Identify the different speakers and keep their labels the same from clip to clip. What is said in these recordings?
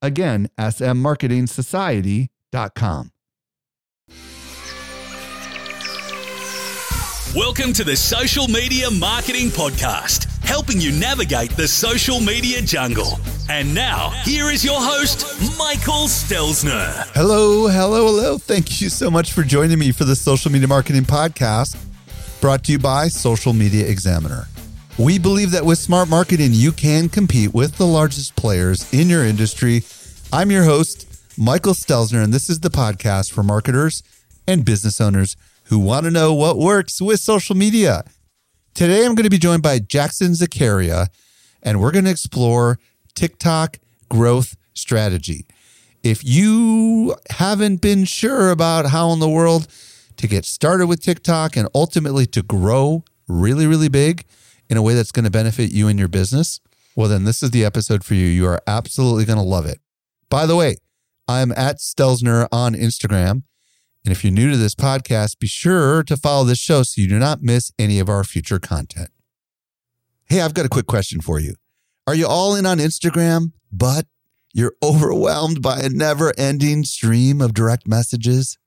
Speaker 1: Again, smmarketingsociety.com.
Speaker 2: Welcome to the Social Media Marketing Podcast, helping you navigate the social media jungle. And now, here is your host, Michael Stelzner.
Speaker 1: Hello, hello, hello. Thank you so much for joining me for the Social Media Marketing Podcast, brought to you by Social Media Examiner. We believe that with smart marketing, you can compete with the largest players in your industry. I'm your host, Michael Stelzner, and this is the podcast for marketers and business owners who want to know what works with social media. Today, I'm going to be joined by Jackson Zaccaria, and we're going to explore TikTok growth strategy. If you haven't been sure about how in the world to get started with TikTok and ultimately to grow really, really big in a way that's going to benefit you and your business, well, then this is the episode for you. You are absolutely going to love it. By the way, I'm at Stelzner on Instagram. And if you're new to this podcast, be sure to follow this show so you do not miss any of our future content. Hey, I've got a quick question for you. Are you all in on Instagram, but you're overwhelmed by a never ending stream of direct messages?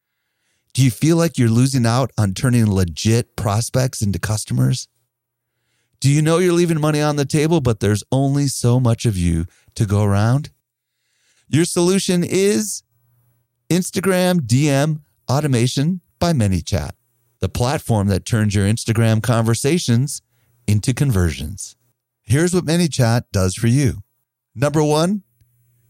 Speaker 1: Do you feel like you're losing out on turning legit prospects into customers? Do you know you're leaving money on the table, but there's only so much of you to go around? Your solution is Instagram DM automation by ManyChat, the platform that turns your Instagram conversations into conversions. Here's what ManyChat does for you. Number one,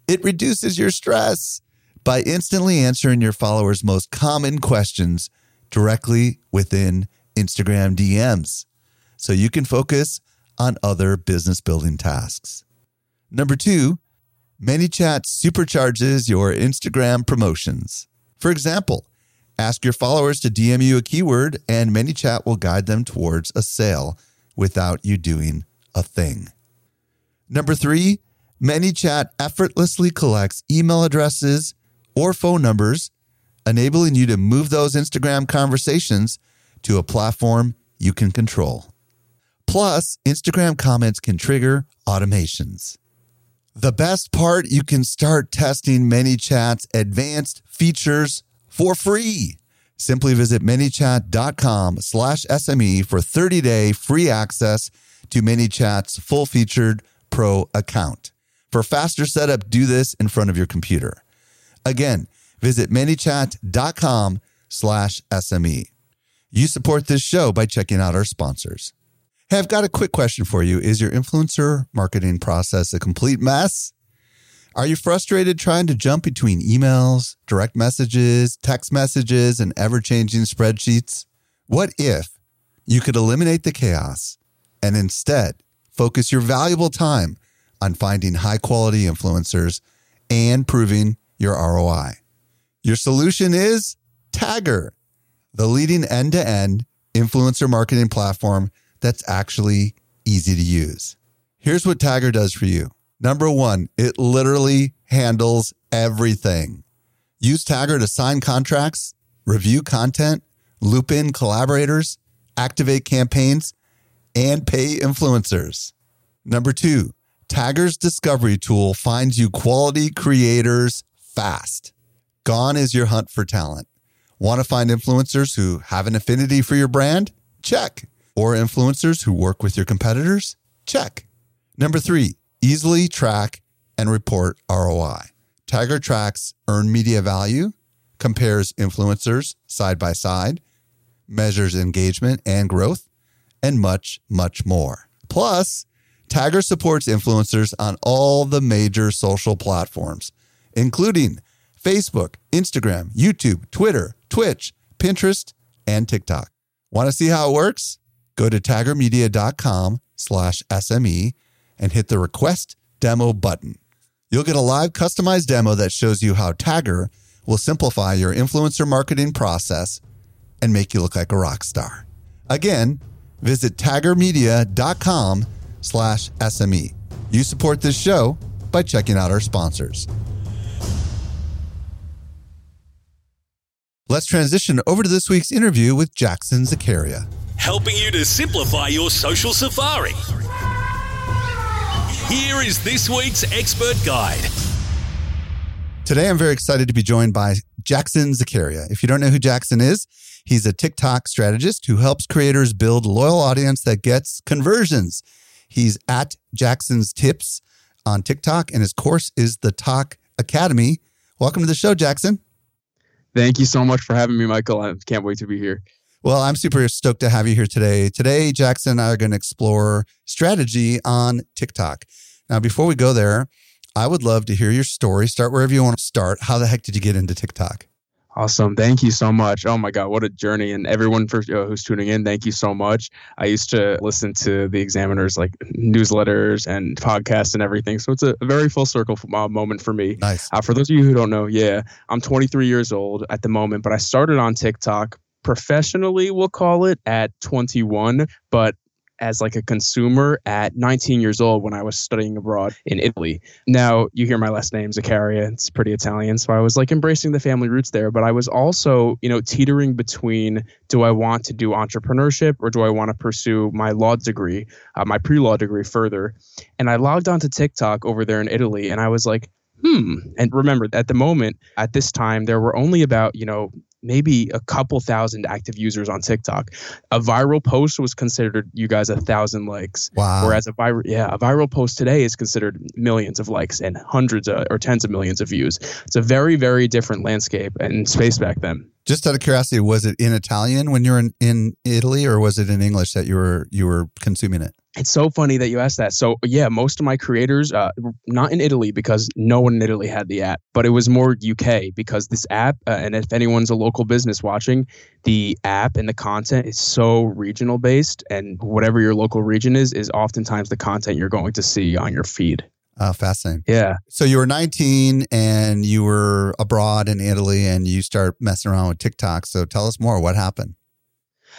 Speaker 1: it reduces your stress by instantly answering your followers' most common questions directly within Instagram DMs so you can focus on other business building tasks. Number two, ManyChat supercharges your Instagram promotions. For example, Ask your followers to DM you a keyword, and ManyChat will guide them towards a sale without you doing a thing. Number three, ManyChat effortlessly collects email addresses or phone numbers, enabling you to move those Instagram conversations to a platform you can control. Plus, Instagram comments can trigger automations. The best part, you can start testing ManyChat's advanced features for free. Simply visit manychat.com slash SME for 30 day free access to ManyChat's full featured pro account. For faster setup, do this in front of your computer. Again, visit manychat.com slash SME. You support this show by checking out our sponsors. Hey, I've got a quick question for you. Is your influencer marketing process a complete mess? Are you frustrated trying to jump between emails, direct messages, text messages, and ever changing spreadsheets? What if you could eliminate the chaos and instead focus your valuable time on finding high quality influencers and proving your ROI? Your solution is Tagger, the leading end to end influencer marketing platform that's actually easy to use. Here's what Tagger does for you. Number one, it literally handles everything. Use Tagger to sign contracts, review content, loop in collaborators, activate campaigns, and pay influencers. Number two, Tagger's discovery tool finds you quality creators fast. Gone is your hunt for talent. Want to find influencers who have an affinity for your brand? Check. Or influencers who work with your competitors? Check. Number three, easily track and report ROI. Tagger tracks earned media value, compares influencers side by side, measures engagement and growth, and much, much more. Plus, Tagger supports influencers on all the major social platforms, including Facebook, Instagram, YouTube, Twitter, Twitch, Pinterest, and TikTok. Want to see how it works? Go to taggermedia.com slash SME and hit the request demo button. You'll get a live customized demo that shows you how Tagger will simplify your influencer marketing process and make you look like a rock star. Again, visit taggermedia.com slash SME. You support this show by checking out our sponsors. Let's transition over to this week's interview with Jackson Zaccaria.
Speaker 2: Helping you to simplify your social safari. Here is this week's expert guide.
Speaker 1: Today, I'm very excited to be joined by Jackson Zaccaria. If you don't know who Jackson is, he's a TikTok strategist who helps creators build loyal audience that gets conversions. He's at Jackson's Tips on TikTok, and his course is the Talk Academy. Welcome to the show, Jackson.
Speaker 3: Thank you so much for having me, Michael. I can't wait to be here.
Speaker 1: Well, I'm super stoked to have you here today. Today, Jackson and I are going to explore strategy on TikTok. Now, before we go there, I would love to hear your story. Start wherever you want to start. How the heck did you get into TikTok?
Speaker 3: Awesome. Thank you so much. Oh my God, what a journey. And everyone for, uh, who's tuning in, thank you so much. I used to listen to the examiners like newsletters and podcasts and everything. So it's a, a very full circle uh, moment for me.
Speaker 1: Nice.
Speaker 3: Uh, for those of you who don't know, yeah, I'm 23 years old at the moment, but I started on TikTok professionally, we'll call it, at 21. But as like a consumer at 19 years old when I was studying abroad in Italy. Now you hear my last name Zaccaria, it's pretty Italian, so I was like embracing the family roots there, but I was also, you know, teetering between do I want to do entrepreneurship or do I want to pursue my law degree, uh, my pre-law degree further? And I logged onto TikTok over there in Italy and I was like, hmm. And remember, at the moment, at this time, there were only about, you know, maybe a couple thousand active users on TikTok. A viral post was considered you guys a thousand likes.
Speaker 1: Wow.
Speaker 3: Whereas a viral yeah, a viral post today is considered millions of likes and hundreds of, or tens of millions of views. It's a very very different landscape and space back then.
Speaker 1: Just out of curiosity, was it in Italian when you were in, in Italy or was it in English that you were you were consuming it?
Speaker 3: It's so funny that you asked that. So yeah, most of my creators, uh, not in Italy because no one in Italy had the app, but it was more UK because this app, uh, and if anyone's a local business watching, the app and the content is so regional based, and whatever your local region is, is oftentimes the content you're going to see on your feed.
Speaker 1: Uh, fascinating.
Speaker 3: Yeah.
Speaker 1: So you were 19 and you were abroad in Italy and you start messing around with TikTok. So tell us more. What happened?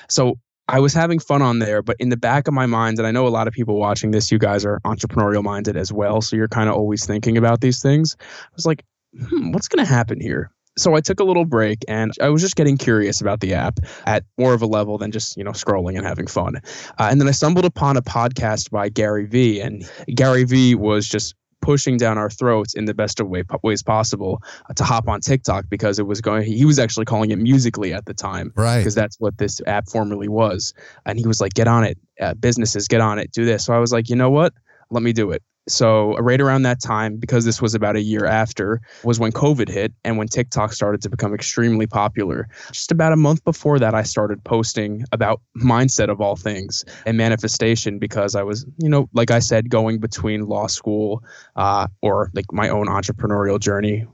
Speaker 3: So I was having fun on there, but in the back of my mind, and I know a lot of people watching this, you guys are entrepreneurial minded as well. So you're kind of always thinking about these things. I was like, hmm, what's going to happen here? So I took a little break and I was just getting curious about the app at more of a level than just, you know, scrolling and having fun. Uh, and then I stumbled upon a podcast by Gary Vee, and Gary Vee was just pushing down our throats in the best of way, ways possible uh, to hop on TikTok because it was going. He was actually calling it Musical.ly at the time,
Speaker 1: Right.
Speaker 3: Because that's what this app formerly was. And he was like, "Get on it, uh, businesses, get on it, do this." So I was like, "You know what? Let me do it." So right around that time, because this was about a year after, was when COVID hit and when TikTok started to become extremely popular. Just about a month before that, I started posting about mindset of all things and manifestation because I was, you know, like I said, going between law school uh, or like my own entrepreneurial journey,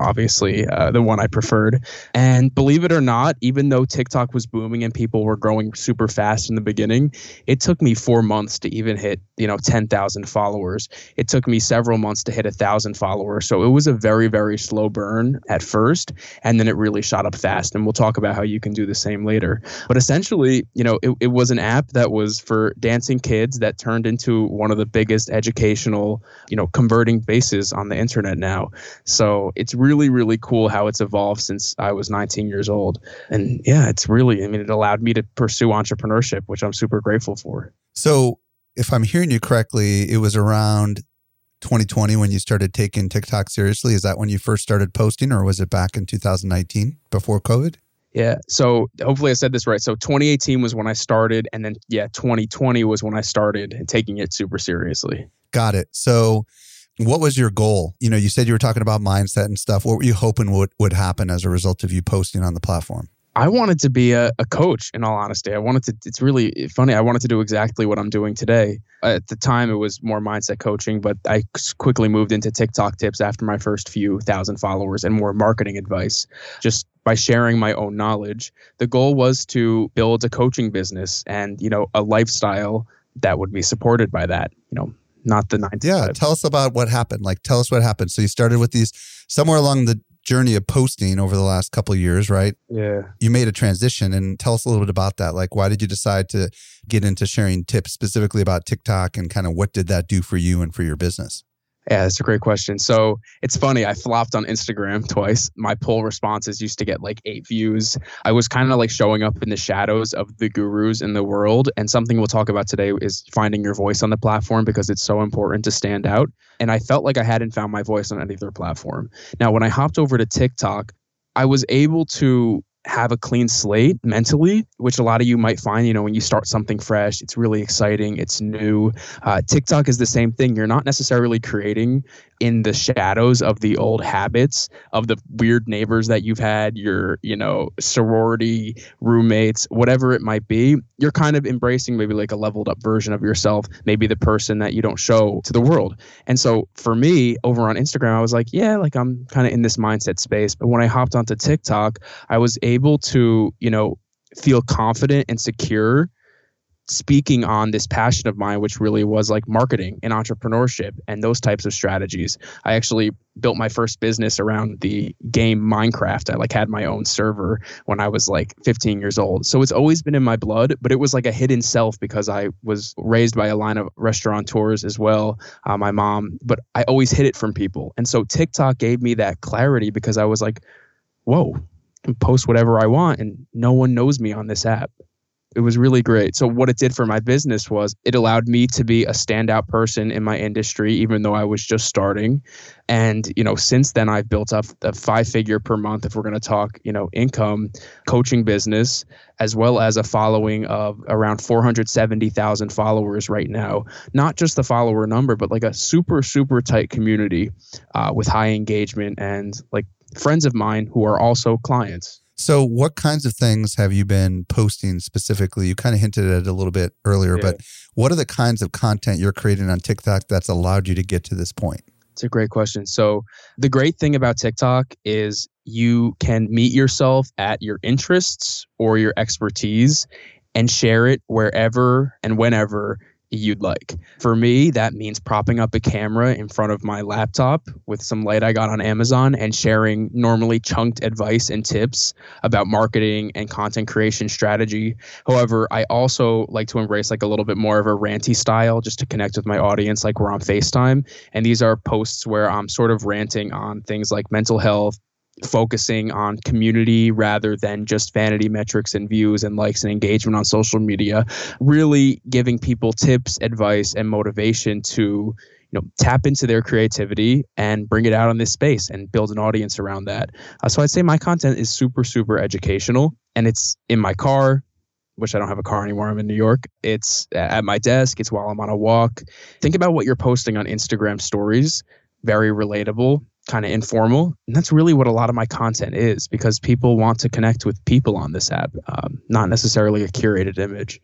Speaker 3: obviously uh, the one I preferred. And believe it or not, even though TikTok was booming and people were growing super fast in the beginning, it took me four months to even hit, you know, 10,000 followers. It took me several months to hit a thousand followers. So it was a very, very slow burn at first. And then it really shot up fast. And we'll talk about how you can do the same later. But essentially, you know, it, it was an app that was for dancing kids that turned into one of the biggest educational, you know, converting bases on the internet now. So it's really, really cool how it's evolved since I was 19 years old. And yeah, it's really, I mean, it allowed me to pursue entrepreneurship, which I'm super grateful for.
Speaker 1: So if I'm hearing you correctly, it was around 2020 when you started taking TikTok seriously. Is that when you first started posting or was it back in 2019 before COVID?
Speaker 3: Yeah. So hopefully I said this right. So 2018 was when I started. And then, yeah, 2020 was when I started taking it super seriously.
Speaker 1: Got it. So what was your goal? You know, you said you were talking about mindset and stuff. What were you hoping would, would happen as a result of you posting on the platform?
Speaker 3: I wanted to be a, a coach in all honesty. I wanted to, it's really funny. I wanted to do exactly what I'm doing today. At the time, it was more mindset coaching, but I quickly moved into TikTok tips after my first few thousand followers and more marketing advice. Just by sharing my own knowledge, the goal was to build a coaching business and, you know, a lifestyle that would be supported by that, you know, not the nine.
Speaker 1: Yeah, tell us about what happened. Like, tell us what happened. So you started with these somewhere along the journey of posting over the last couple years, right?
Speaker 3: Yeah.
Speaker 1: You made a transition, and tell us a little bit about that. Like, why did you decide to get into sharing tips specifically about TikTok, and kind of what did that do for you and for your business?
Speaker 3: Yeah, that's a great question. So it's funny. I flopped on Instagram twice. My poll responses used to get like eight views. I was kind of like showing up in the shadows of the gurus in the world. And something we'll talk about today is finding your voice on the platform because it's so important to stand out. And I felt like I hadn't found my voice on any other platform. Now, when I hopped over to TikTok, I was able to have a clean slate mentally, which a lot of you might find, you know, when you start something fresh, it's really exciting, it's new. Uh, TikTok is the same thing. You're not necessarily creating in the shadows of the old habits of the weird neighbors that you've had, your, you know, sorority roommates, whatever it might be. You're kind of embracing maybe like a leveled up version of yourself, maybe the person that you don't show to the world. And so for me over on Instagram, I was like, yeah, like I'm kind of in this mindset space. But when I hopped onto TikTok, I was able to, you know, feel confident and secure speaking on this passion of mine, which really was like marketing and entrepreneurship and those types of strategies. I actually built my first business around the game Minecraft. I like had my own server when I was like 15 years old. So it's always been in my blood, but it was like a hidden self because I was raised by a line of restaurateurs as well, uh, my mom, but I always hid it from people. And so TikTok gave me that clarity because I was like, whoa, Can post whatever I want and no one knows me on this app it was really great. So what it did for my business was it allowed me to be a standout person in my industry, even though I was just starting. And you know, since then I've built up a five figure per month, if we're going to talk, you know, income coaching business, as well as a following of around 470,000 followers right now. Not just the follower number, but like a super super tight community uh, with high engagement and like friends of mine who are also clients.
Speaker 1: So, what kinds of things have you been posting specifically? You kind of hinted at it a little bit earlier, yeah. but what are the kinds of content you're creating on TikTok that's allowed you to get to this point?
Speaker 3: It's a great question. So, the great thing about TikTok is you can meet yourself at your interests or your expertise and share it wherever and whenever you'd like. For me, that means propping up a camera in front of my laptop with some light I got on Amazon and sharing normally chunked advice and tips about marketing and content creation strategy. However, I also like to embrace like a little bit more of a ranty style just to connect with my audience like we're on FaceTime. And these are posts where I'm sort of ranting on things like mental health, focusing on community rather than just vanity metrics and views and likes and engagement on social media really giving people tips advice and motivation to you know tap into their creativity and bring it out in this space and build an audience around that uh, so i'd say my content is super super educational and it's in my car which I don't have a car anymore. I'm in New York. It's at my desk. It's while I'm on a walk. Think about what you're posting on Instagram stories. Very relatable kind of informal. And that's really what a lot of my content is because people want to connect with people on this app, um, not necessarily a curated image.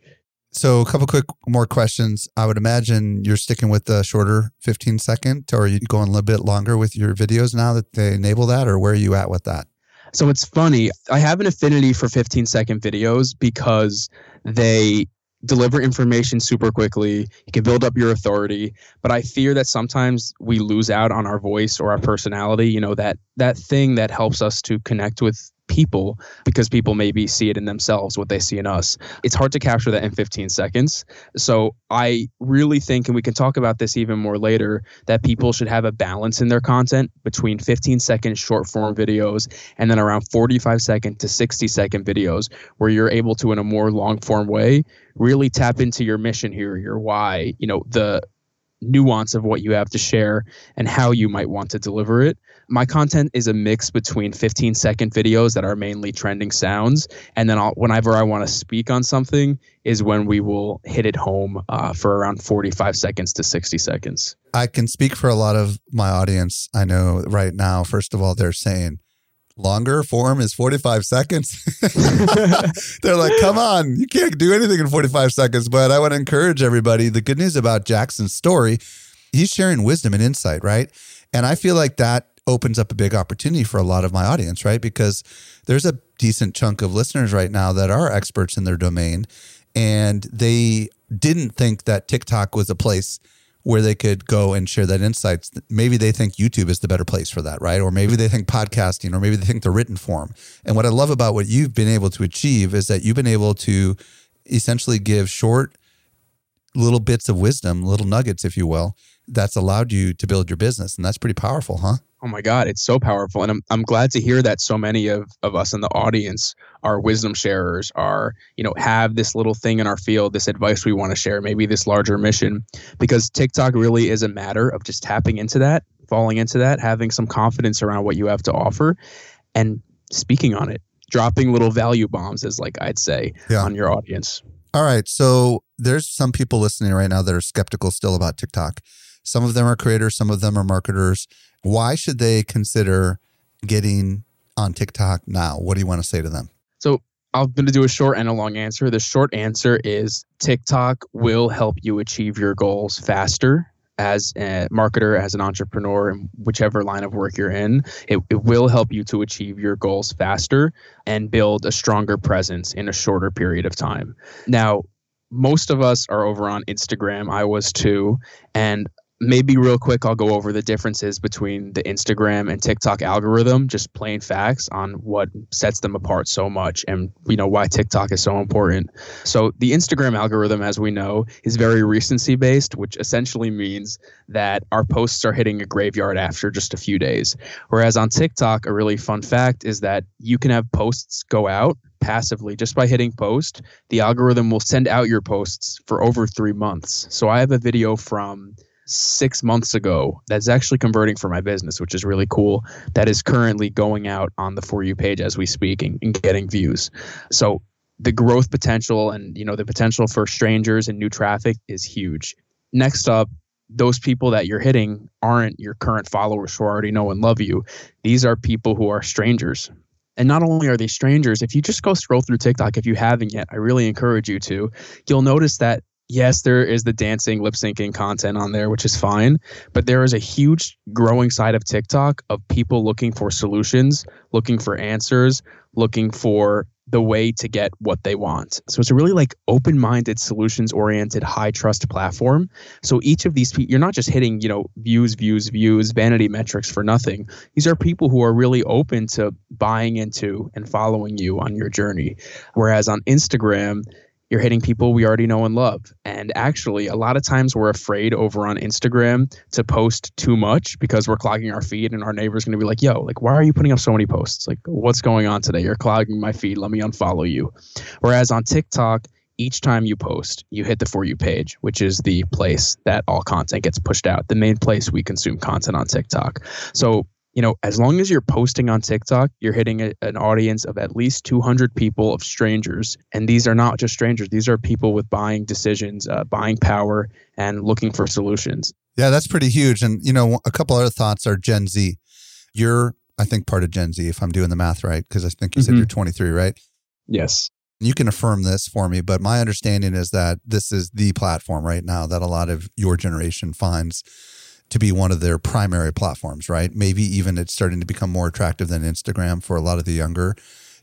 Speaker 1: So, a couple quick more questions. I would imagine you're sticking with the shorter 15 second, or are you going a little bit longer with your videos now that they enable that, or where are you at with that?
Speaker 3: So, it's funny. I have an affinity for 15 second videos because they deliver information super quickly. You can build up your authority, but I fear that sometimes we lose out on our voice or our personality, you know, that that thing that helps us to connect with people because people maybe see it in themselves what they see in us. It's hard to capture that in 15 seconds. So I really think, and we can talk about this even more later, that people should have a balance in their content between 15 second short form videos and then around 45 second to 60 second videos where you're able to, in a more long form way, really tap into your mission here, your why, you know, the nuance of what you have to share and how you might want to deliver it. My content is a mix between 15 second videos that are mainly trending sounds, and then I'll, whenever I want to speak on something, is when we will hit it home uh, for around 45 seconds to 60 seconds.
Speaker 1: I can speak for a lot of my audience. I know right now, first of all, they're saying, longer form is 45 seconds. They're like, come on, you can't do anything in 45 seconds. But I want to encourage everybody. The good news about Jackson's story, he's sharing wisdom and insight, right? And I feel like that opens up a big opportunity for a lot of my audience, right? Because there's a decent chunk of listeners right now that are experts in their domain and they didn't think that TikTok was a place where they could go and share that insights. Maybe they think YouTube is the better place for that, right? Or maybe they think podcasting, or maybe they think the written form. And what I love about what you've been able to achieve is that you've been able to essentially give short little bits of wisdom, little nuggets, if you will, that's allowed you to build your business. And that's pretty powerful, huh?
Speaker 3: Oh my God, it's so powerful. And I'm, I'm glad to hear that so many of, of us in the audience are wisdom sharers, are, you know, have this little thing in our field, this advice we want to share, maybe this larger mission. Because TikTok really is a matter of just tapping into that, falling into that, having some confidence around what you have to offer and speaking on it, dropping little value bombs, as like I'd say, yeah. on your audience.
Speaker 1: All right. So there's some people listening right now that are skeptical still about TikTok. Some of them are creators, some of them are marketers why should they consider getting on TikTok now? What do you want to say to them?
Speaker 3: So I'm going to do a short and a long answer. The short answer is TikTok will help you achieve your goals faster as a marketer, as an entrepreneur, in whichever line of work you're in. It, it will help you to achieve your goals faster and build a stronger presence in a shorter period of time. Now, most of us are over on Instagram. I was too. And maybe real quick i'll go over the differences between the instagram and tiktok algorithm just plain facts on what sets them apart so much and you know why tiktok is so important. So the instagram algorithm as we know is very recency based which essentially means that our posts are hitting a graveyard after just a few days. Whereas on tiktok a really fun fact is that you can have posts go out passively. Just by hitting post the algorithm will send out your posts for over three months. So i have a video from six months ago that's actually converting for my business, which is really cool. That is currently going out on the For You page as we speak and, and getting views. So the growth potential and you know the potential for strangers and new traffic is huge. Next up, those people that you're hitting aren't your current followers who already know and love you. These are people who are strangers. And not only are they strangers, if you just go scroll through TikTok, if you haven't yet, I really encourage you to, you'll notice that yes, there is the dancing, lip syncing content on there, which is fine. But there is a huge growing side of TikTok of people looking for solutions, looking for answers, looking for the way to get what they want. So it's a really like open minded, solutions oriented, high trust platform. So each of these people, you're not just hitting, you know, views, views, views, vanity metrics for nothing. These are people who are really open to buying into and following you on your journey. Whereas on Instagram, you're hitting people we already know and love. And actually, a lot of times we're afraid over on Instagram to post too much because we're clogging our feed and our neighbor's going to be like, yo, like, why are you putting up so many posts? Like, what's going on today? You're clogging my feed. Let me unfollow you. Whereas on TikTok, each time you post, you hit the For You page, which is the place that all content gets pushed out, the main place we consume content on TikTok. So you know, as long as you're posting on TikTok, you're hitting a, an audience of at least 200 people of strangers. And these are not just strangers, these are people with buying decisions, uh, buying power, and looking for solutions.
Speaker 1: Yeah, that's pretty huge. And, you know, a couple other thoughts are Gen Z. You're, I think, part of Gen Z, if I'm doing the math right, because I think you said mm-hmm. you're 23, right?
Speaker 3: Yes.
Speaker 1: You can affirm this for me, but my understanding is that this is the platform right now that a lot of your generation finds to be one of their primary platforms, right? Maybe even it's starting to become more attractive than Instagram for a lot of the younger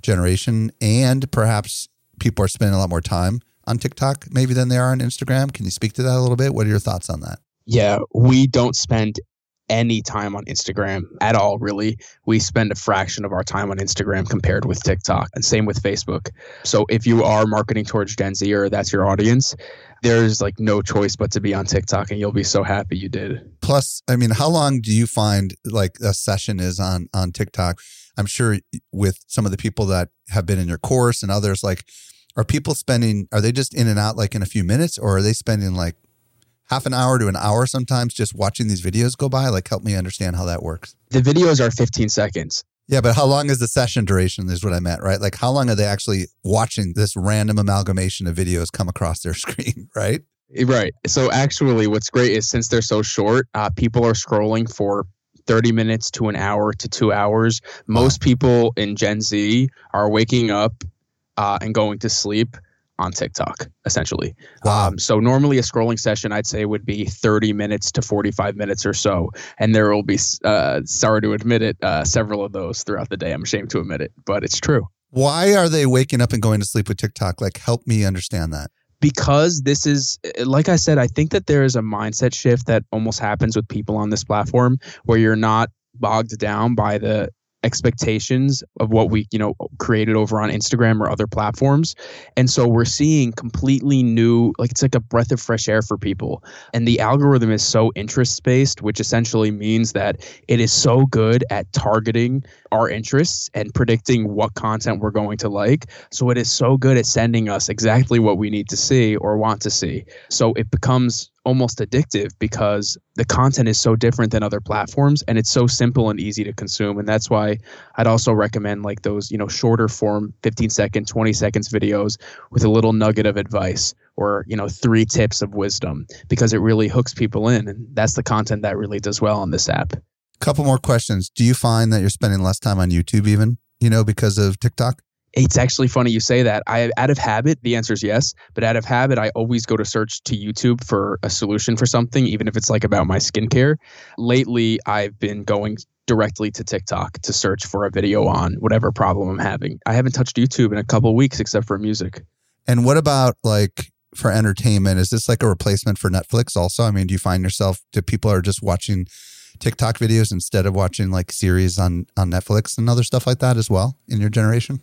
Speaker 1: generation. And perhaps people are spending a lot more time on TikTok maybe than they are on Instagram. Can you speak to that a little bit? What are your thoughts on that?
Speaker 3: Yeah, we don't spend any time on Instagram at all, really. We spend a fraction of our time on Instagram compared with TikTok, and same with Facebook. So if you are marketing towards Gen Z or that's your audience, there's like no choice but to be on TikTok and you'll be so happy you did.
Speaker 1: Plus, I mean, how long do you find like a session is on on TikTok? I'm sure with some of the people that have been in your course and others like are people spending are they just in and out like in a few minutes or are they spending like half an hour to an hour sometimes just watching these videos go by? Like help me understand how that works.
Speaker 3: The videos are 15 seconds.
Speaker 1: Yeah, but how long is the session duration? Is what I meant, right? Like, how long are they actually watching this random amalgamation of videos come across their screen, right?
Speaker 3: Eh, right. So, actually, what's great is since they're so short, uh, people are scrolling for 30 minutes to an hour to two hours. Most wow. people in Gen Z are waking up uh, and going to sleep on TikTok, essentially. Wow. Um, so normally a scrolling session, I'd say, would be 30 minutes to 45 minutes or so. And there will be, uh, sorry to admit it, uh, several of those throughout the day. I'm ashamed to admit it, but it's true.
Speaker 1: Why are they waking up and going to sleep with TikTok? Like, help me understand that.
Speaker 3: because this is like I said, I think that there is a mindset shift that almost happens with people on this platform where you're not bogged down by the expectations of what we you know created over on instagram or other platforms. And so we're seeing completely new like it's like a breath of fresh air for people. And the algorithm is so interest based which essentially means that it is so good at targeting our interests and predicting what content we're going to like. So it is so good at sending us exactly what we need to see or want to see. So it becomes almost addictive because the content is so different than other platforms and it's so simple and easy to consume. And that's why I'd also recommend like those you know shorter form 15 second 20 seconds videos with a little nugget of advice or you know three tips of wisdom because it really hooks people in and that's the content that really does well on this app.
Speaker 1: Couple more questions. Do you find that you're spending less time on youtube even you know because of tiktok
Speaker 3: it's actually funny you say that. I out of habit, the answer is yes, but out of habit, I always go to search to YouTube for a solution for something, even if it's like about my skincare. Lately, I've been going directly to TikTok to search for a video on whatever problem I'm having. I haven't touched YouTube in a couple weeks except for music.
Speaker 1: And what about like for entertainment? Is this like a replacement for Netflix also? I mean, do you find yourself do people are just watching TikTok videos instead of watching like series on on Netflix and other stuff like that as well in your generation?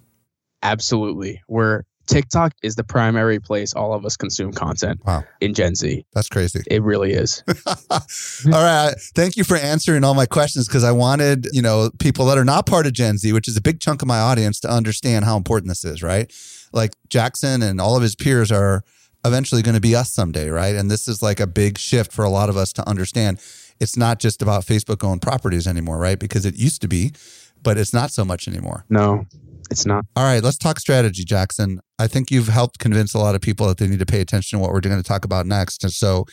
Speaker 3: Absolutely. Where TikTok is the primary place all of us consume content
Speaker 1: wow.
Speaker 3: in Gen Z.
Speaker 1: That's crazy.
Speaker 3: It really is.
Speaker 1: all right. Thank you for answering all my questions because I wanted, you know, people that are not part of Gen Z, which is a big chunk of my audience, to understand how important this is, right? Like Jackson and all of his peers are eventually going to be us someday, right? And this is like a big shift for a lot of us to understand. It's not just about Facebook owned properties anymore, right? Because it used to be, but it's not so much anymore.
Speaker 3: No it's not.
Speaker 1: All right, let's talk strategy, Jackson. I think you've helped convince a lot of people that they need to pay attention to what we're going to talk about next. And so,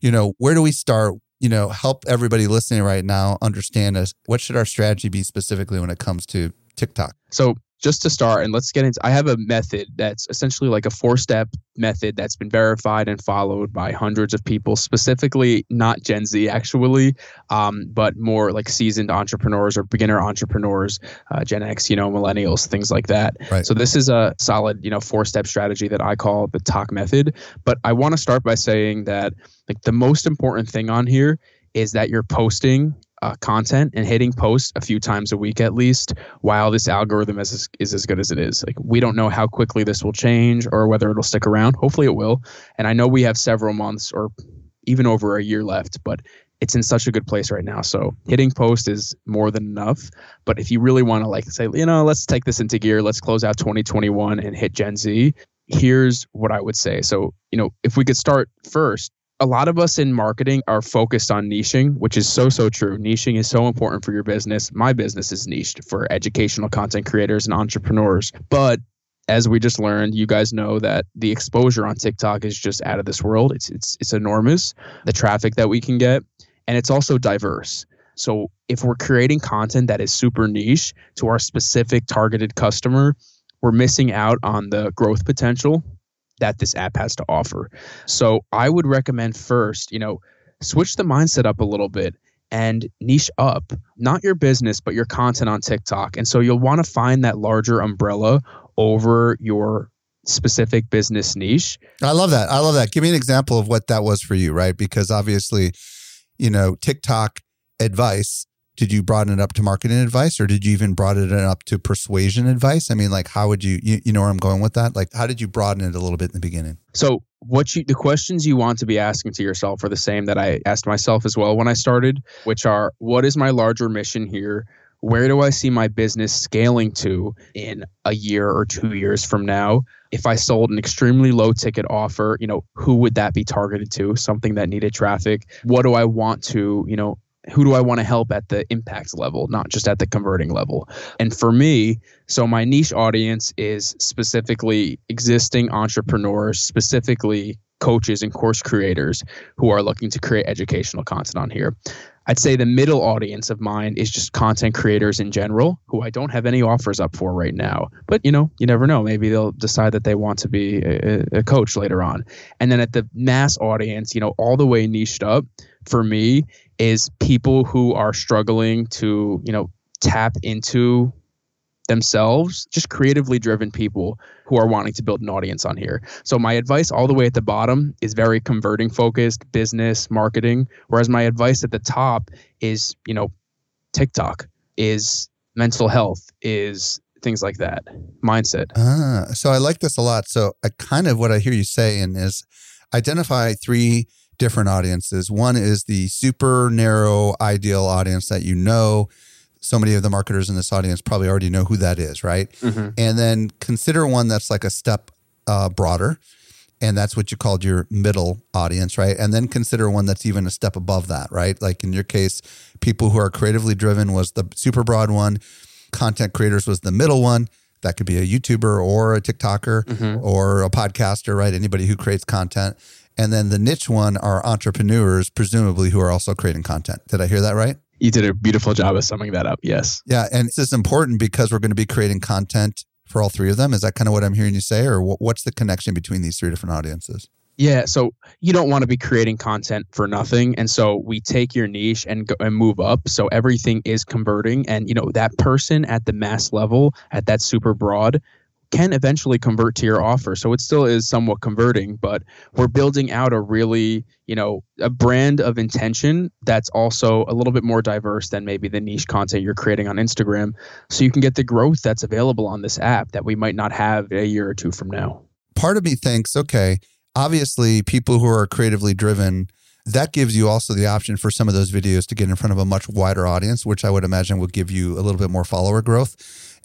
Speaker 1: you know, where do we start? You know, help everybody listening right now understand us. What should our strategy be specifically when it comes to TikTok?
Speaker 3: So, just to start and let's get into i have a method that's essentially like a four step method that's been verified and followed by hundreds of people specifically not gen z actually um, but more like seasoned entrepreneurs or beginner entrepreneurs uh, gen x you know millennials things like that
Speaker 1: right.
Speaker 3: so this is a solid you know four step strategy that i call the talk method but i want to start by saying that like the most important thing on here is that you're posting uh, content and hitting post a few times a week at least while this algorithm is, is as good as it is. Like we don't know how quickly this will change or whether it'll stick around. Hopefully it will. And i know we have several months or even over a year left but it's in such a good place right now. So hitting post is more than enough. But if you really want to like say you know let's take this into gear. Let's close out 2021 and hit gen z. Here's what i would say. So you know if we could start first a lot of us in marketing are focused on niching, which is so, so true. Niching is so important for your business. My business is niched for educational content creators and entrepreneurs. But as we just learned, you guys know that the exposure on TikTok is just out of this world. It's it's it's enormous. The traffic that we can get, and it's also diverse. So if we're creating content that is super niche to our specific targeted customer, we're missing out on the growth potential that this app has to offer. So I would recommend first, you know, switch the mindset up a little bit and niche up, not your business, but your content on TikTok. And so you'll want to find that larger umbrella over your specific business niche.
Speaker 1: I love that. I love that. Give me an example of what that was for you, right? Because obviously, you know, TikTok advice did you broaden it up to marketing advice or did you even broaden it up to persuasion advice? I mean like how would you, you you know where i'm going with that? Like how did you broaden it a little bit in the beginning?
Speaker 3: So what you the questions you want to be asking to yourself are the same that i asked myself as well when i started which are what is my larger mission here? Where do i see my business scaling to in a year or two years from now? If i sold an extremely low ticket offer you know who would that be targeted to? Something that needed traffic. What do i want to you know who do I want to help at the impact level, not just at the converting level? And for me, so my niche audience is specifically existing entrepreneurs, specifically coaches and course creators who are looking to create educational content on here. I'd say the middle audience of mine is just content creators in general who I don't have any offers up for right now. But you know, you never know. Maybe they'll decide that they want to be a, a coach later on. And then at the mass audience, you know, all the way niched up for me is people who are struggling to, you know, tap into themselves, just creatively driven people who are wanting to build an audience on here. So my advice all the way at the bottom is very converting focused, business, marketing, whereas my advice at the top is, you know, TikTok is mental health is things like that, mindset.
Speaker 1: Ah, so I like this a lot. So I kind of what I hear you saying is identify three different audiences. One is the super narrow ideal audience that you know so many of the marketers in this audience probably already know who that is, right? Mm-hmm. And then consider one that's like a step uh, broader. And that's what you called your middle audience, right? And then consider one that's even a step above that, right? Like in your case, people who are creatively driven was the super broad one, content creators was the middle one. That could be a YouTuber or a TikToker mm-hmm. or a podcaster, right? Anybody who creates content. And then the niche one are entrepreneurs, presumably who are also creating content. Did I hear that right?
Speaker 3: You did a beautiful job of summing that up. Yes.
Speaker 1: Yeah. And this is important because we're going to be creating content for all three of them. Is that kind of what I'm hearing you say? Or what's the connection between these three different audiences?
Speaker 3: Yeah, so you don't want to be creating content for nothing, and so we take your niche and go and move up. So everything is converting, and you know that person at the mass level, at that super broad, can eventually convert to your offer. So it still is somewhat converting, but we're building out a really, you know, a brand of intention that's also a little bit more diverse than maybe the niche content you're creating on Instagram. So you can get the growth that's available on this app that we might not have a year or two from now.
Speaker 1: Part of me thinks, okay, obviously people who are creatively driven that gives you also the option for some of those videos to get in front of a much wider audience, which I would imagine would give you a little bit more follower growth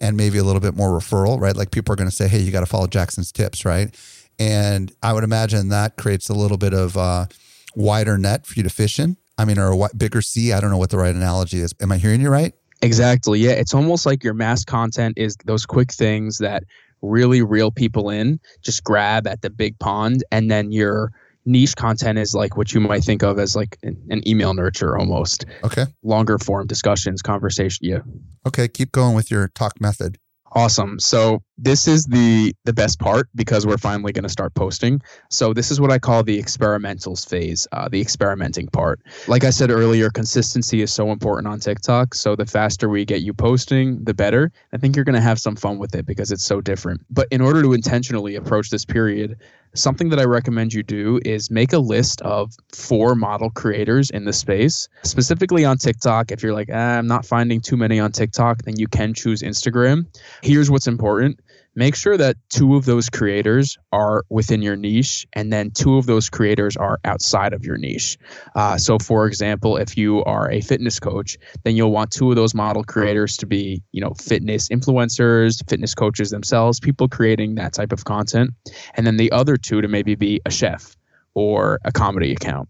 Speaker 1: and maybe a little bit more referral, right? Like people are going to say, hey, you got to follow Jackson's tips, right? And I would imagine that creates a little bit of a wider net for you to fish in. I mean, or a bigger sea. I don't know what the right analogy is. Am I hearing you right?
Speaker 3: Exactly. Yeah. It's almost like your mass content is those quick things that really reel people in, just grab at the big pond, and then your niche content is like what you might think of as like an, email nurture almost.
Speaker 1: Okay.
Speaker 3: Longer form discussions, conversation. Yeah.
Speaker 1: Okay. Keep going with your talk method.
Speaker 3: Awesome. So this is the the best part because we're finally going to start posting. So this is what I call the experimentals phase, uh, the experimenting part. Like I said earlier, consistency is so important on TikTok. So the faster we get you posting, the better. I think you're going to have some fun with it because it's so different. But in order to intentionally approach this period, something that I recommend you do is make a list of four model creators in the space, specifically on TikTok. If you're like, ah, I'm not finding too many on TikTok, then you can choose Instagram. Here's what's important make sure that two of those creators are within your niche and then two of those creators are outside of your niche. Uh, so for example if you are a fitness coach then you'll want two of those model creators to be you know fitness influencers fitness coaches themselves people creating that type of content. And then the other two to maybe be a chef or a comedy account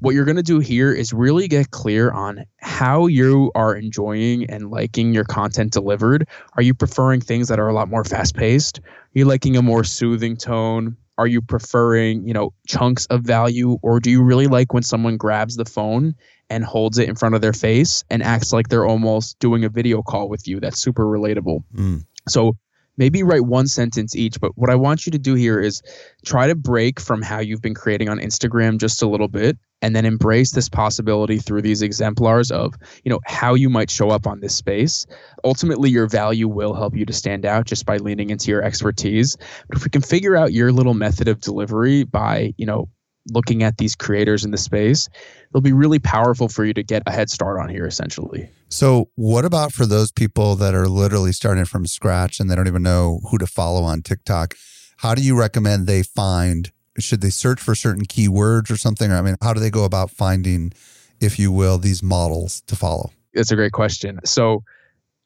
Speaker 3: what you're going to do here is really get clear on how you are enjoying and liking your content delivered. Are you preferring things that are a lot more fast paced? Are you liking a more soothing tone? Are you preferring, you know, chunks of value or do you really like when someone grabs the phone and holds it in front of their face and acts like they're almost doing a video call with you that's super relatable? Mm. So maybe write one sentence each but what i want you to do here is try to break from how you've been creating on instagram just a little bit and then embrace this possibility through these exemplars of you know how you might show up on this space. Ultimately your value will help you to stand out just by leaning into your expertise. But if we can figure out your little method of delivery by you know looking at these creators in the space it'll be really powerful for you to get a head start on here essentially
Speaker 1: so what about for those people that are literally starting from scratch and they don't even know who to follow on tiktok how do you recommend they find should they search for certain keywords or something? I mean, how do they go about finding, if you will, these models to follow?
Speaker 3: It's a great question. So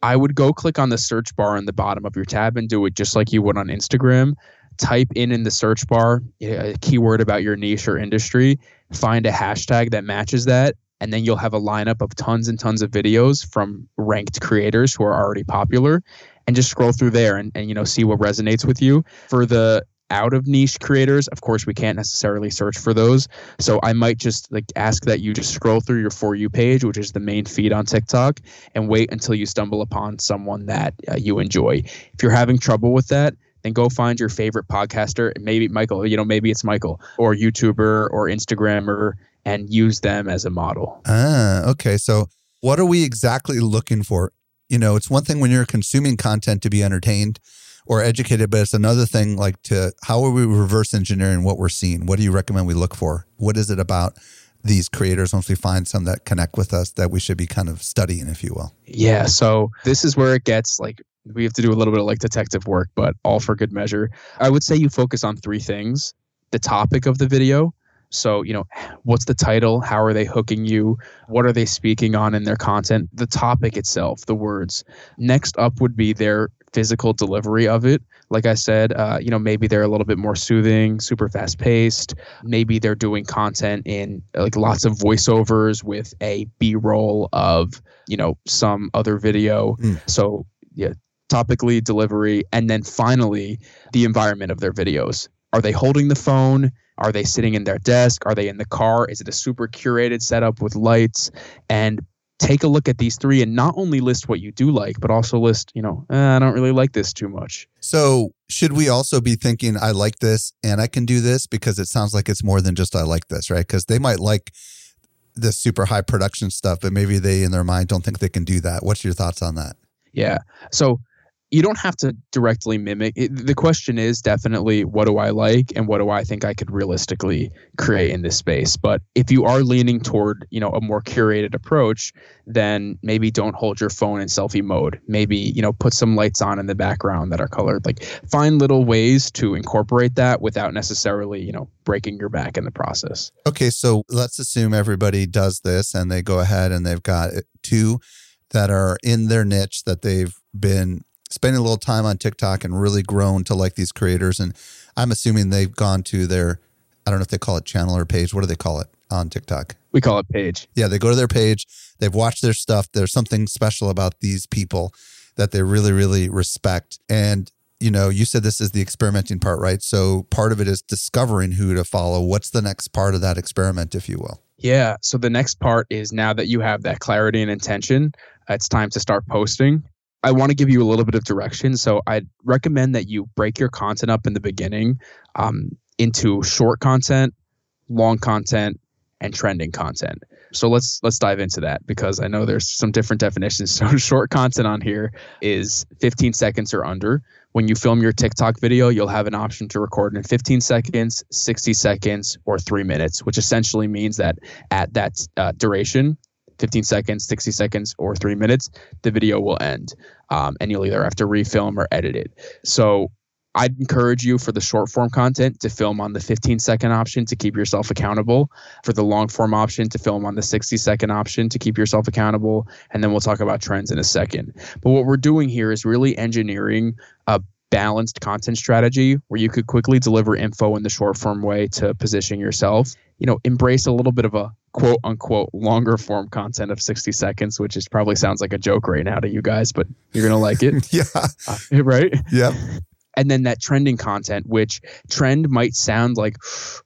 Speaker 3: I would go click on the search bar in the bottom of your tab and do it just like you would on Instagram. Type in in the search bar a keyword about your niche or industry, find a hashtag that matches that, and then you'll have a lineup of tons and tons of videos from ranked creators who are already popular and just scroll through there and, and you know see what resonates with you. For the out of niche creators of course we can't necessarily search for those so i might just like ask that you just scroll through your for you page which is the main feed on tiktok and wait until you stumble upon someone that uh, you enjoy. If you're having trouble with that then go find your favorite podcaster maybe michael you know maybe it's michael or youtuber or instagrammer and use them as a model
Speaker 1: ah okay so what are we exactly looking for you know, it's one thing when you're consuming content to be entertained or educated, but it's another thing like to how are we reverse engineering what we're seeing? What do you recommend we look for? What is it about these creators once we find some that connect with us that we should be kind of studying, if you will?
Speaker 3: Yeah. So this is where it gets like we have to do a little bit of like detective work, but all for good measure. I would say you focus on three things the topic of the video. So, you know, what's the title? How are they hooking you? What are they speaking on in their content? The topic itself, the words. Next up would be their physical delivery of it. Like I said, uh, you know, maybe they're a little bit more soothing, super fast paced. Maybe they're doing content in like lots of voiceovers with a B roll of, you know, some other video. Mm. So, yeah, topically, delivery, and then finally, the environment of their videos. Are they holding the phone? Are they sitting in their desk? Are they in the car? Is it a super curated setup with lights? And take a look at these three and not only list what you do like, but also list, you know, eh, I don't really like this too much.
Speaker 1: So, should we also be thinking, I like this and I can do this because it sounds like it's more than just I like this, right? Because they might like the super high production stuff, but maybe they in their mind don't think they can do that. What's your thoughts on that?
Speaker 3: Yeah. So, you don't have to directly mimic it. the question is definitely what do i like and what do i think i could realistically create in this space? But if you are leaning toward you know a more curated approach then maybe don't hold your phone in selfie mode. Maybe you know put some lights on in the background that are colored. Like find little ways to incorporate that without necessarily you know breaking your back in the process.
Speaker 1: Okay so let's assume everybody does this and they go ahead and they've got two that are in their niche that they've been spending a little time on TikTok and really grown to like these creators. And I'm assuming they've gone to their, I don't know if they call it channel or page. What do they call it on TikTok?
Speaker 3: We call it page.
Speaker 1: Yeah, they go to their page. They've watched their stuff. There's something special about these people that they really, really respect. And you know, you said this is the experimenting part, right? So part of it is discovering who to follow. What's the next part of that experiment, if you will?
Speaker 3: Yeah. So the next part is now that you have that clarity and intention, it's time to start posting. I want to give you a little bit of direction. So I'd recommend that you break your content up in the beginning um, into short content, long content, and trending content. So let's let's dive into that because I know there's some different definitions. So short content on here is 15 seconds or under. When you film your TikTok video, you'll have an option to record in 15 seconds, 60 seconds, or three minutes, which essentially means that at that uh, duration, 15 seconds, 60 seconds, or three minutes, the video will end. Um, and you'll either have to refilm or edit it. So I'd encourage you for the short form content to film on the 15 second option to keep yourself accountable, for the long form option to film on the 60 second option to keep yourself accountable. And then we'll talk about trends in a second. But what we're doing here is really engineering a balanced content strategy where you could quickly deliver info in the short form way to position yourself. You know, embrace a little bit of a quote unquote longer form content of 60 seconds, which is probably sounds like a joke right now to you guys, but you're going to like it.
Speaker 1: yeah.
Speaker 3: Uh, right?
Speaker 1: Yeah.
Speaker 3: And then that trending content, which trend might sound like,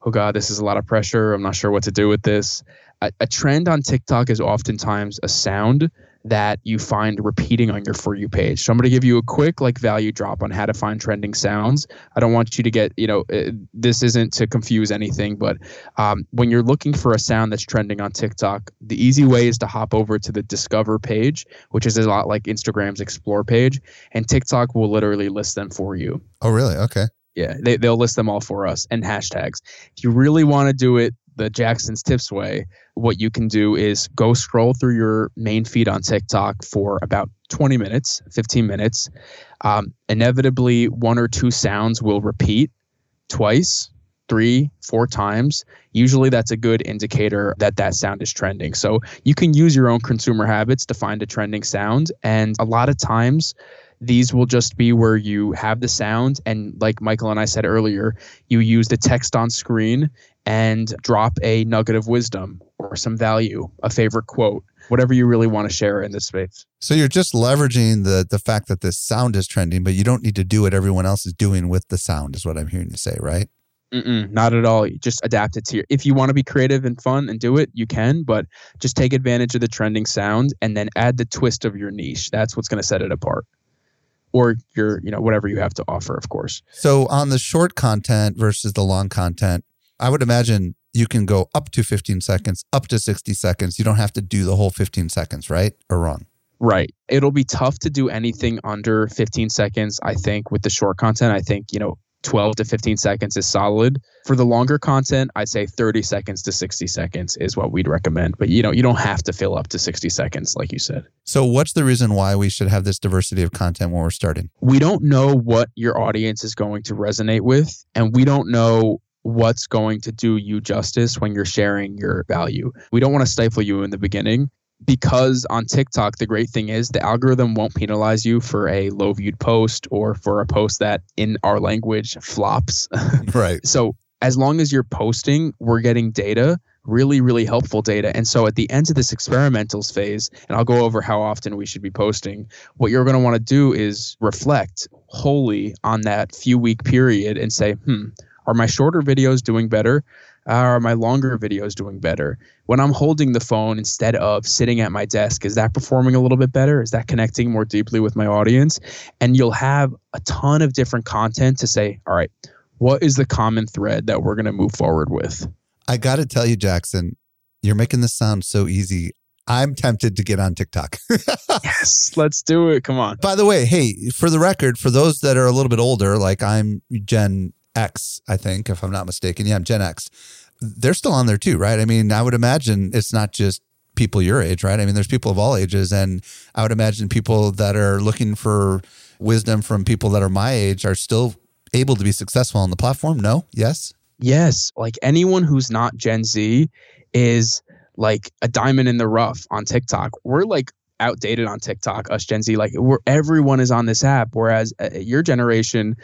Speaker 3: oh God, this is a lot of pressure. I'm not sure what to do with this. A, a trend on TikTok is oftentimes a sound that you find repeating on your for you page. So I'm going to give you a quick like value drop on how to find trending sounds. I don't want you to get, you know, uh, this isn't to confuse anything, but um, when you're looking for a sound that's trending on TikTok, the easy way is to hop over to the discover page, which is a lot like Instagram's explore page, and TikTok will literally list them for you.
Speaker 1: Oh, really? Okay.
Speaker 3: Yeah, they, they'll list them all for us and hashtags. If you really want to do it the Jackson's Tips way, what you can do is go scroll through your main feed on TikTok for about 20 minutes, 15 minutes. Um, inevitably, one or two sounds will repeat twice, three, four times. Usually, that's a good indicator that that sound is trending. So, you can use your own consumer habits to find a trending sound. And a lot of times, these will just be where you have the sound and like michael and i said earlier you use the text on screen and drop a nugget of wisdom or some value, a favorite quote, whatever you really want to share in this space.
Speaker 1: So you're just leveraging the the fact that this sound is trending, but you don't need to do what everyone else is doing with the sound, is what I'm hearing you say, right?
Speaker 3: Mm-mm, not at all. You just adapt it to your. If you want to be creative and fun and do it, you can. But just take advantage of the trending sound and then add the twist of your niche. That's what's going to set it apart or your you know whatever you have to offer of course
Speaker 1: so on the short content versus the long content I would imagine you can go up to 15 seconds, up to 60 seconds. You don't have to do the whole 15 seconds, right? Or wrong?
Speaker 3: Right. It'll be tough to do anything under 15 seconds, I think, with the short content. I think, you know, 12 to 15 seconds is solid. For the longer content, I'd say 30 seconds to 60 seconds is what we'd recommend. But you know, you don't have to fill up to 60 seconds, like you said.
Speaker 1: So, what's the reason why we should have this diversity of content when we're starting?
Speaker 3: We don't know what your audience is going to resonate with, and we don't know what's going to do you justice when you're sharing your value. We don't want to stifle you in the beginning because on TikTok, the great thing is the algorithm won't penalize you for a low viewed post or for a post that in our language flops.
Speaker 1: Right.
Speaker 3: so as long as you're posting, we're getting data, really, really helpful data. And so at the end of this experimentals phase, and I'll go over how often we should be posting, what you're going to want to do is reflect wholly on that few week period and say, hmm, are my shorter videos doing better? Are my longer videos doing better? When I'm holding the phone instead of sitting at my desk, is that performing a little bit better? Is that connecting more deeply with my audience? And you'll have a ton of different content to say, all right, what is the common thread that we're going to move forward with?
Speaker 1: I got to tell you, Jackson, you're making this sound so easy. I'm tempted to get on TikTok.
Speaker 3: yes, let's do it. Come on.
Speaker 1: By the way, hey, for the record, for those that are a little bit older, like I'm Gen X, I think, if I'm not mistaken. Yeah, I'm Gen X. They're still on there too, right? I mean, I would imagine it's not just people your age, right? I mean, there's people of all ages. And I would imagine people that are looking for wisdom from people that are my age are still able to be successful on the platform. No? Yes?
Speaker 3: Yes. Like anyone who's not Gen Z is like a diamond in the rough on TikTok. We're like outdated on TikTok, us Gen Z. Like, we're, everyone is on this app. Whereas uh, your generation,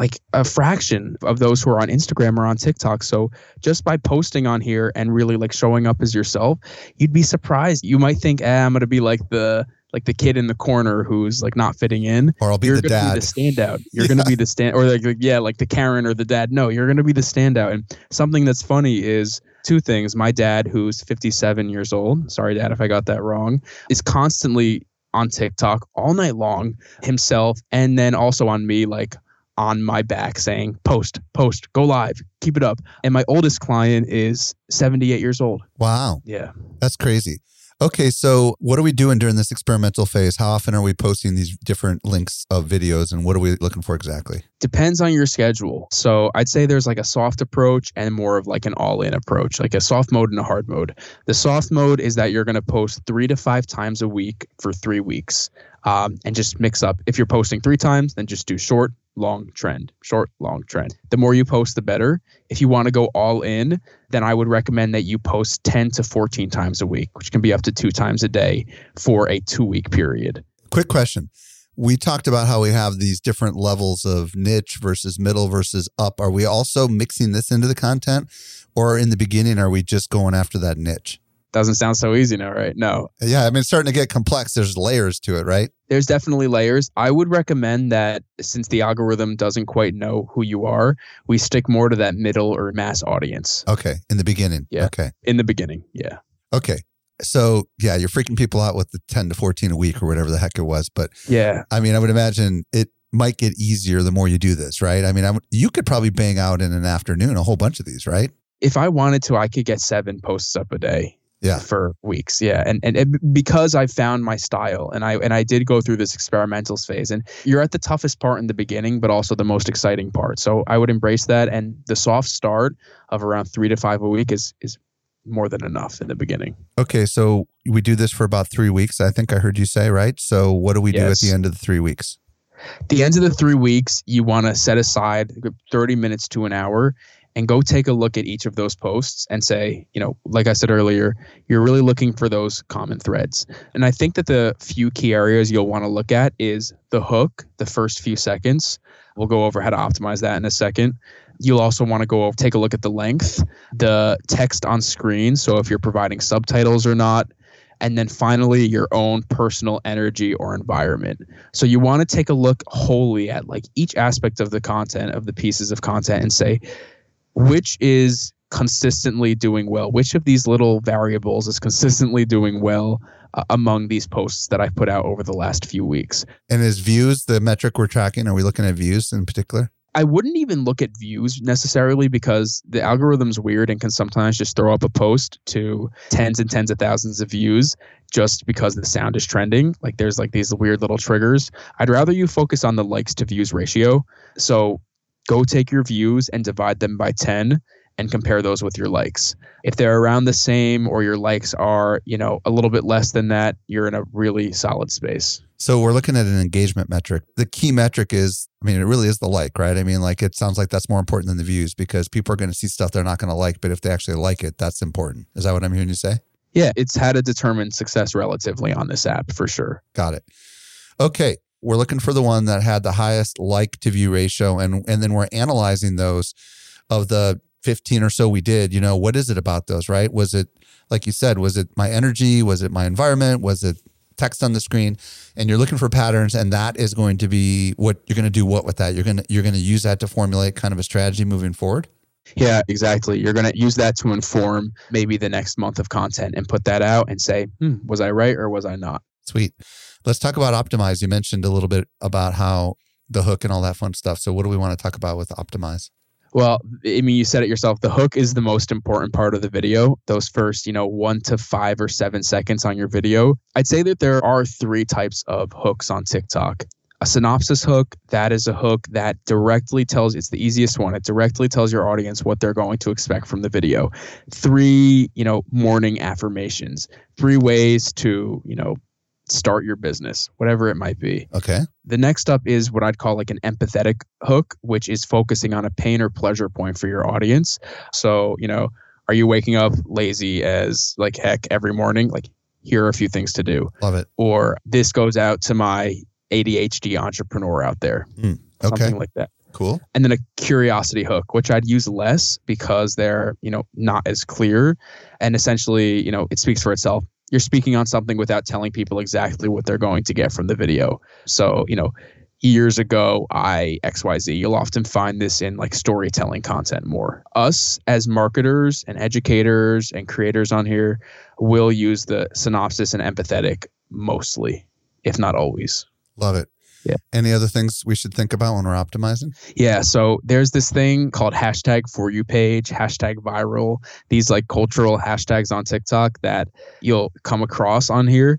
Speaker 3: like a fraction of those who are on Instagram or on TikTok. So just by posting on here and really like showing up as yourself, you'd be surprised. You might think, eh, I'm gonna be like the like the kid in the corner who's like not fitting in.
Speaker 1: Or I'll be
Speaker 3: you're
Speaker 1: the dad.
Speaker 3: Be the standout. You're gonna be the stand or like, like yeah, like the Karen or the dad. No, you're gonna be the standout. And something that's funny is two things. My dad, who's 57 years old, sorry dad if I got that wrong, is constantly on TikTok all night long himself and then also on me like on my back saying post post go live keep it up and my oldest client is 78 years old
Speaker 1: Wow.
Speaker 3: yeah
Speaker 1: That's crazy. Okay, so what are we doing during this experimental phase? How often are we posting these different links of videos and what are we looking for exactly?
Speaker 3: depends on your schedule so i'd say there's like a soft approach and more of like an all-in approach like a soft mode and a hard mode the soft mode is that you're going to post three to five times a week for three weeks um, and just mix up if you're posting three times then just do short long trend short long trend the more you post the better if you want to go all in then i would recommend that you post 10 to 14 times a week which can be up to two times a day for a two week period
Speaker 1: Quick question. We talked about how we have these different levels of niche versus middle versus up. Are we also mixing this into the content or in the beginning are we just going after that niche?
Speaker 3: doesn't sound so easy now right no
Speaker 1: Yeah, I mean it's starting to get complex. There's layers to it, right?
Speaker 3: There's definitely layers. I would recommend that since the algorithm doesn't quite know who you are, we stick more to that middle or mass audience
Speaker 1: Okay, in the beginning.
Speaker 3: Yeah.
Speaker 1: Okay.
Speaker 3: in the beginning. Yeah.
Speaker 1: Okay. So, yeah, you're freaking people out with the 10 to 14 a week or whatever the heck it was, but
Speaker 3: Yeah.
Speaker 1: I mean, I would imagine it might get easier the more you do this, right? I mean, I you could probably bang out in an afternoon a whole bunch of these, right?
Speaker 3: If I wanted to, I could get seven posts up a day.
Speaker 1: Yeah.
Speaker 3: For weeks, yeah, and, and and because I found my style, and I and I did go through this experimental phase, and you're at the toughest part in the beginning, but also the most exciting part. So I would embrace that, and the soft start of around three to five a week is is more than enough in the beginning.
Speaker 1: Okay. So we do this for about three weeks, I think I heard you say, right? So what do we do at the end of the three weeks?
Speaker 3: the end of the three weeks, you want to set aside 30 minutes to an hour and go take a look at each of those posts and say, you know, like I said earlier, you're really looking for those common threads. And I think that the few key areas you'll want to look at is the hook, the first few seconds. We'll go over how to optimize that in a second. You'll also want to go over, take a look at the length, the text on screen. So if you're providing subtitles or not, and then finally your own personal energy or environment. So you want to take a look wholly at like each aspect of the content of the pieces of content and say which is consistently doing well, which of these little variables is consistently doing well uh, among these posts that I've put out over the last few weeks.
Speaker 1: And is views the metric we're tracking? Are we looking at views in particular?
Speaker 3: I wouldn't even look at views necessarily because the algorithm's weird and can sometimes just throw up a post to tens and tens of thousands of views just because the sound is trending. Like there's like these weird little triggers. I'd rather you focus on the likes to views ratio. So go take your views and divide them by 10 and compare those with your likes. If they're around the same or your likes are, you know, a little bit less than that, you're in a really solid space.
Speaker 1: So we're looking at an engagement metric. The key metric is, I mean, it really is the like, right? I mean, like it sounds like that's more important than the views because people are going to see stuff they're not going to like, but if they actually like it, that's important. Is that what I'm hearing you say?
Speaker 3: Yeah, it's how to determine success relatively on this app for sure.
Speaker 1: Got it. Okay, we're looking for the one that had the highest like to view ratio and and then we're analyzing those of the 15 or so we did, you know, what is it about those, right? Was it, like you said, was it my energy? Was it my environment? Was it text on the screen? And you're looking for patterns, and that is going to be what you're going to do. What with that? You're going to you're going to use that to formulate kind of a strategy moving forward.
Speaker 3: Yeah, exactly. You're going to use that to inform maybe the next month of content and put that out and say, hmm, was I right or was I not?
Speaker 1: Sweet. Let's talk about optimize. You mentioned a little bit about how the hook and all that fun stuff. So, what do we want to talk about with optimize?
Speaker 3: Well, I mean, you said it yourself. The hook is the most important part of the video. Those first, you know, one to five or seven seconds on your video. I'd say that there are three types of hooks on TikTok. A synopsis hook, that is a hook that directly tells, it's the easiest one. It directly tells your audience what they're going to expect from the video. Three, you know, morning affirmations, three ways to, you know, start your business, whatever it might be.
Speaker 1: Okay.
Speaker 3: The next up is what I'd call like an empathetic hook, which is focusing on a pain or pleasure point for your audience. So, you know, are you waking up lazy as like heck every morning? Like, here are a few things to do.
Speaker 1: Love it.
Speaker 3: Or this goes out to my ADHD entrepreneur out there.
Speaker 1: Mm, okay.
Speaker 3: Something like that.
Speaker 1: Cool.
Speaker 3: And then a curiosity hook, which I'd use less because they're, you know, not as clear. And essentially, you know, it speaks for itself you're speaking on something without telling people exactly what they're going to get from the video. So, you know, years ago, I XYZ. You'll often find this in like storytelling content more. Us as marketers and educators and creators on here will use the synopsis and empathetic mostly, if not always.
Speaker 1: Love it.
Speaker 3: Yeah.
Speaker 1: Any other things we should think about when we're optimizing?
Speaker 3: Yeah. So there's this thing called hashtag for you page, hashtag viral, these like cultural hashtags on TikTok that you'll come across on here.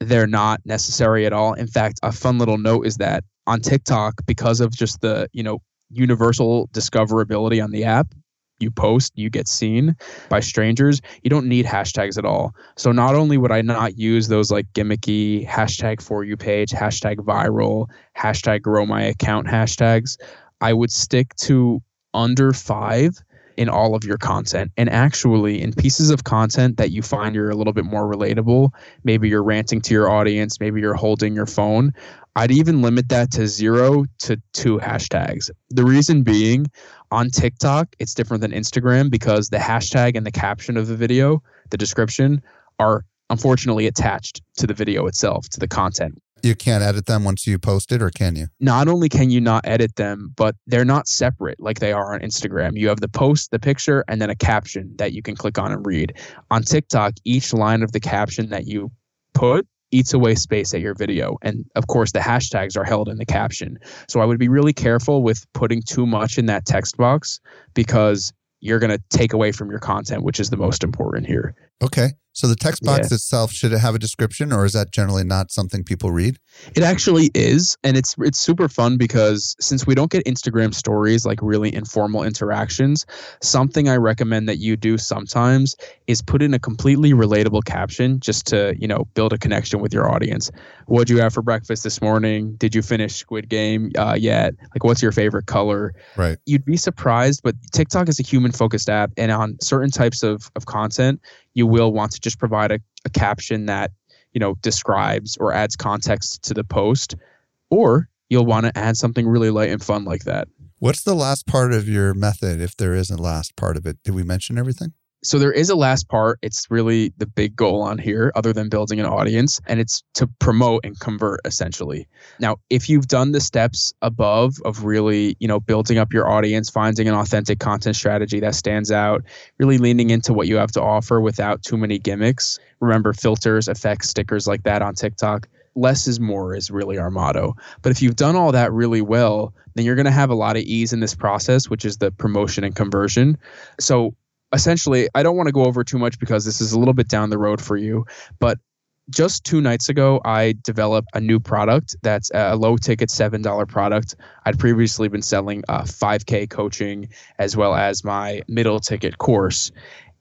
Speaker 3: They're not necessary at all. In fact, a fun little note is that on TikTok, because of just the, you know, universal discoverability on the app, you post, you get seen by strangers. You don't need hashtags at all. So not only would I not use those like gimmicky hashtag for you page, hashtag viral, hashtag grow my account hashtags, I would stick to under five in all of your content. And actually, in pieces of content that you find you're a little bit more relatable, maybe you're ranting to your audience, maybe you're holding your phone, I'd even limit that to zero to two hashtags. The reason being, on TikTok, it's different than Instagram because the hashtag and the caption of the video, the description, are unfortunately attached to the video itself, to the content.
Speaker 1: You can't edit them once you post it, or can you?
Speaker 3: Not only can you not edit them, but they're not separate like they are on Instagram. You have the post, the picture, and then a caption that you can click on and read. On TikTok, each line of the caption that you put eats away space at your video. And of course, the hashtags are held in the caption. So I would be really careful with putting too much in that text box because you're going to take away from your content, which is the most important here.
Speaker 1: Okay. So the text box yeah. itself should it have a description or is that generally not something people read?
Speaker 3: It actually is and it's it's super fun because since we don't get Instagram stories like really informal interactions, something I recommend that you do sometimes is put in a completely relatable caption just to, you know, build a connection with your audience. What'd you have for breakfast this morning? Did you finish Squid Game uh, yet? Like what's your favorite color?
Speaker 1: Right.
Speaker 3: You'd be surprised, but TikTok is a human focused app and on certain types of, of content, you will want to just provide a, a caption that you know describes or adds context to the post or you'll want to add something really light and fun like that.
Speaker 1: What's the last part of your method if there isn't last part of it? Did we mention everything
Speaker 3: so there is a last part. It's really the big goal on here, other than building an audience, and it's to promote and convert essentially. Now, if you've done the steps above of really, you know, building up your audience, finding an authentic content strategy that stands out, really leaning into what you have to offer without too many gimmicks. Remember filters, effects, stickers like that on TikTok. less is more is really our motto. But if you've done all that really well, then you're going to have a lot of ease in this process, which is the promotion and conversion. So essentially, I don't want to go over too much because this is a little bit down the road for you, but just two nights ago, I developed a new product that's a low ticket $7 product. I'd previously been selling uh, 5K coaching as well as my middle ticket course.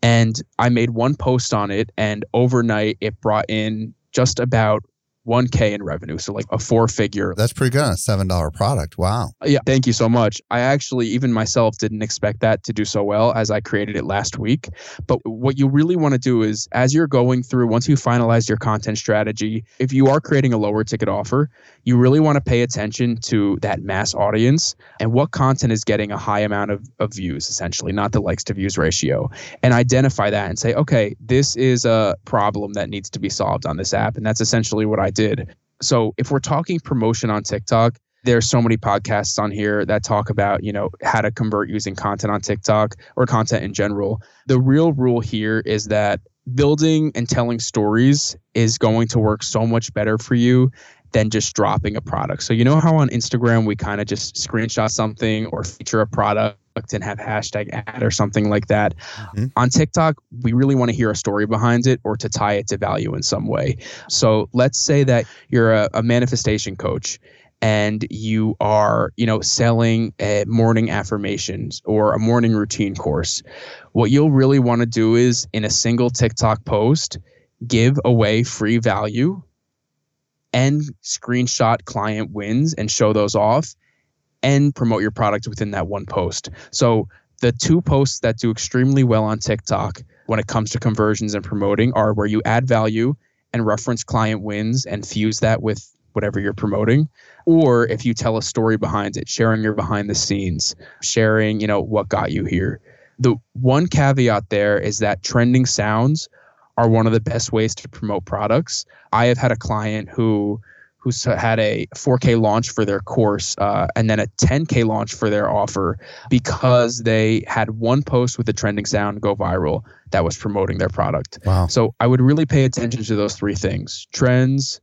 Speaker 3: And I made one post on it, and overnight it brought in just about 1K in revenue. So, like a four figure.
Speaker 1: That's pretty good on a $7 product. Wow.
Speaker 3: Yeah. Thank you so much. I actually, even myself, didn't expect that to do so well as I created it last week. But what you really want to do is, as you're going through, once you finalize your content strategy, if you are creating a lower ticket offer, you really want to pay attention to that mass audience and what content is getting a high amount of, of views, essentially, not the likes to views ratio, and identify that and say, okay, this is a problem that needs to be solved on this app. And that's essentially what I did. So if we're talking promotion on TikTok, there's so many podcasts on here that talk about you know how to convert using content on tiktok or content in general the real rule here is that building and telling stories is going to work so much better for you than just dropping a product. So you know how on Instagram we kind of just screenshot something or feature a product and have hashtag ad or something like that. Mm-hmm. On TikTok, we really want to hear a story behind it or to tie it to value in some way. So let's say that you're a, a manifestation coach and you are, you know, selling a morning affirmations or a morning routine course. What you'll really want to do is in a single TikTok post, give away free value and screenshot client wins and show those off and promote your product within that one post. So the two posts that do extremely well on TikTok when it comes to conversions and promoting are where you add value and reference client wins and fuse that with whatever you're promoting or if you tell a story behind it sharing your behind the scenes sharing you know what got you here the one caveat there is that trending sounds are one of the best ways to promote products. I have had a client who who's had a 4K launch for their course uh, and then a 10K launch for their offer because they had one post with a trending sound go viral that was promoting their product.
Speaker 1: Wow.
Speaker 3: So I would really pay attention to those three things trends,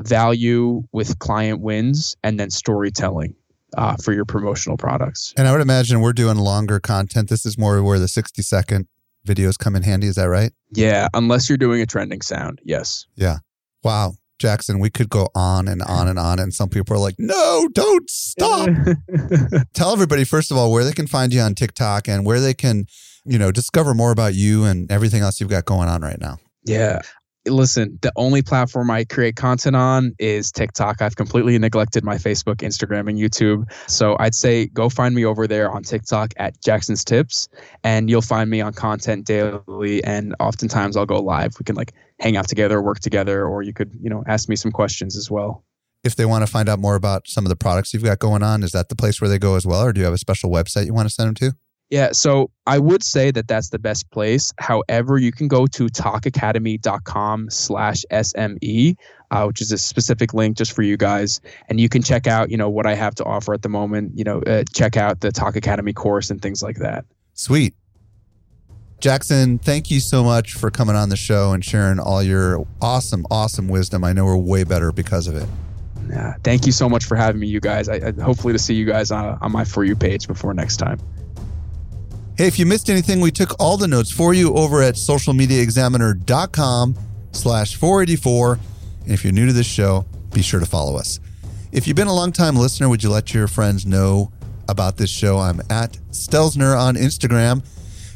Speaker 3: value with client wins, and then storytelling. Uh, for your promotional products.
Speaker 1: And I would imagine we're doing longer content. This is more where the 60 second videos come in handy. Is that right?
Speaker 3: Yeah, unless you're doing a trending sound. Yes.
Speaker 1: Yeah. Wow. Jackson, we could go on and on and on. And some people are like, no, don't stop. Tell everybody, first of all, where they can find you on TikTok and where they can, you know, discover more about you and everything else you've got going on right now.
Speaker 3: Yeah listen, the only platform I create content on is TikTok. I've completely neglected my Facebook, Instagram, and YouTube. So I'd say go find me over there on TikTok at Jackson's Tips, and you'll find me on content daily. And oftentimes I'll go live. We can like hang out together, work together, or you could, you know, ask me some questions as well.
Speaker 1: If they want to find out more about some of the products you've got going on, is that the place where they go as well, or do you have a special website you want to send them to?
Speaker 3: Yeah, so I would say that that's the best place. However, you can go to talkacademy.com slash SME, uh, which is a specific link just for you guys. And you can check out, you know, what I have to offer at the moment, you know, uh, check out the Talk Academy course and things like that.
Speaker 1: Sweet. Jackson, thank you so much for coming on the show and sharing all your awesome, awesome wisdom. I know we're way better because of it.
Speaker 3: Yeah, thank you so much for having me, you guys. I, I hopefully to see you guys on, on my For You page before next time.
Speaker 1: Hey, if you missed anything, we took all the notes for you over at socialmediaexaminer.com slash 484. And if you're new to this show, be sure to follow us. If you've been a long time listener, would you let your friends know about this show? I'm at Stelzner on Instagram.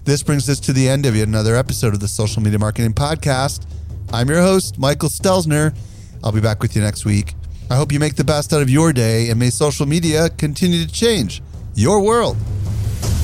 Speaker 1: This brings us to the end of yet another episode of the Social Media Marketing Podcast. I'm your host, Michael Stelzner. I'll be back with you next week. I hope you make the best out of your day and may social media continue to change your world.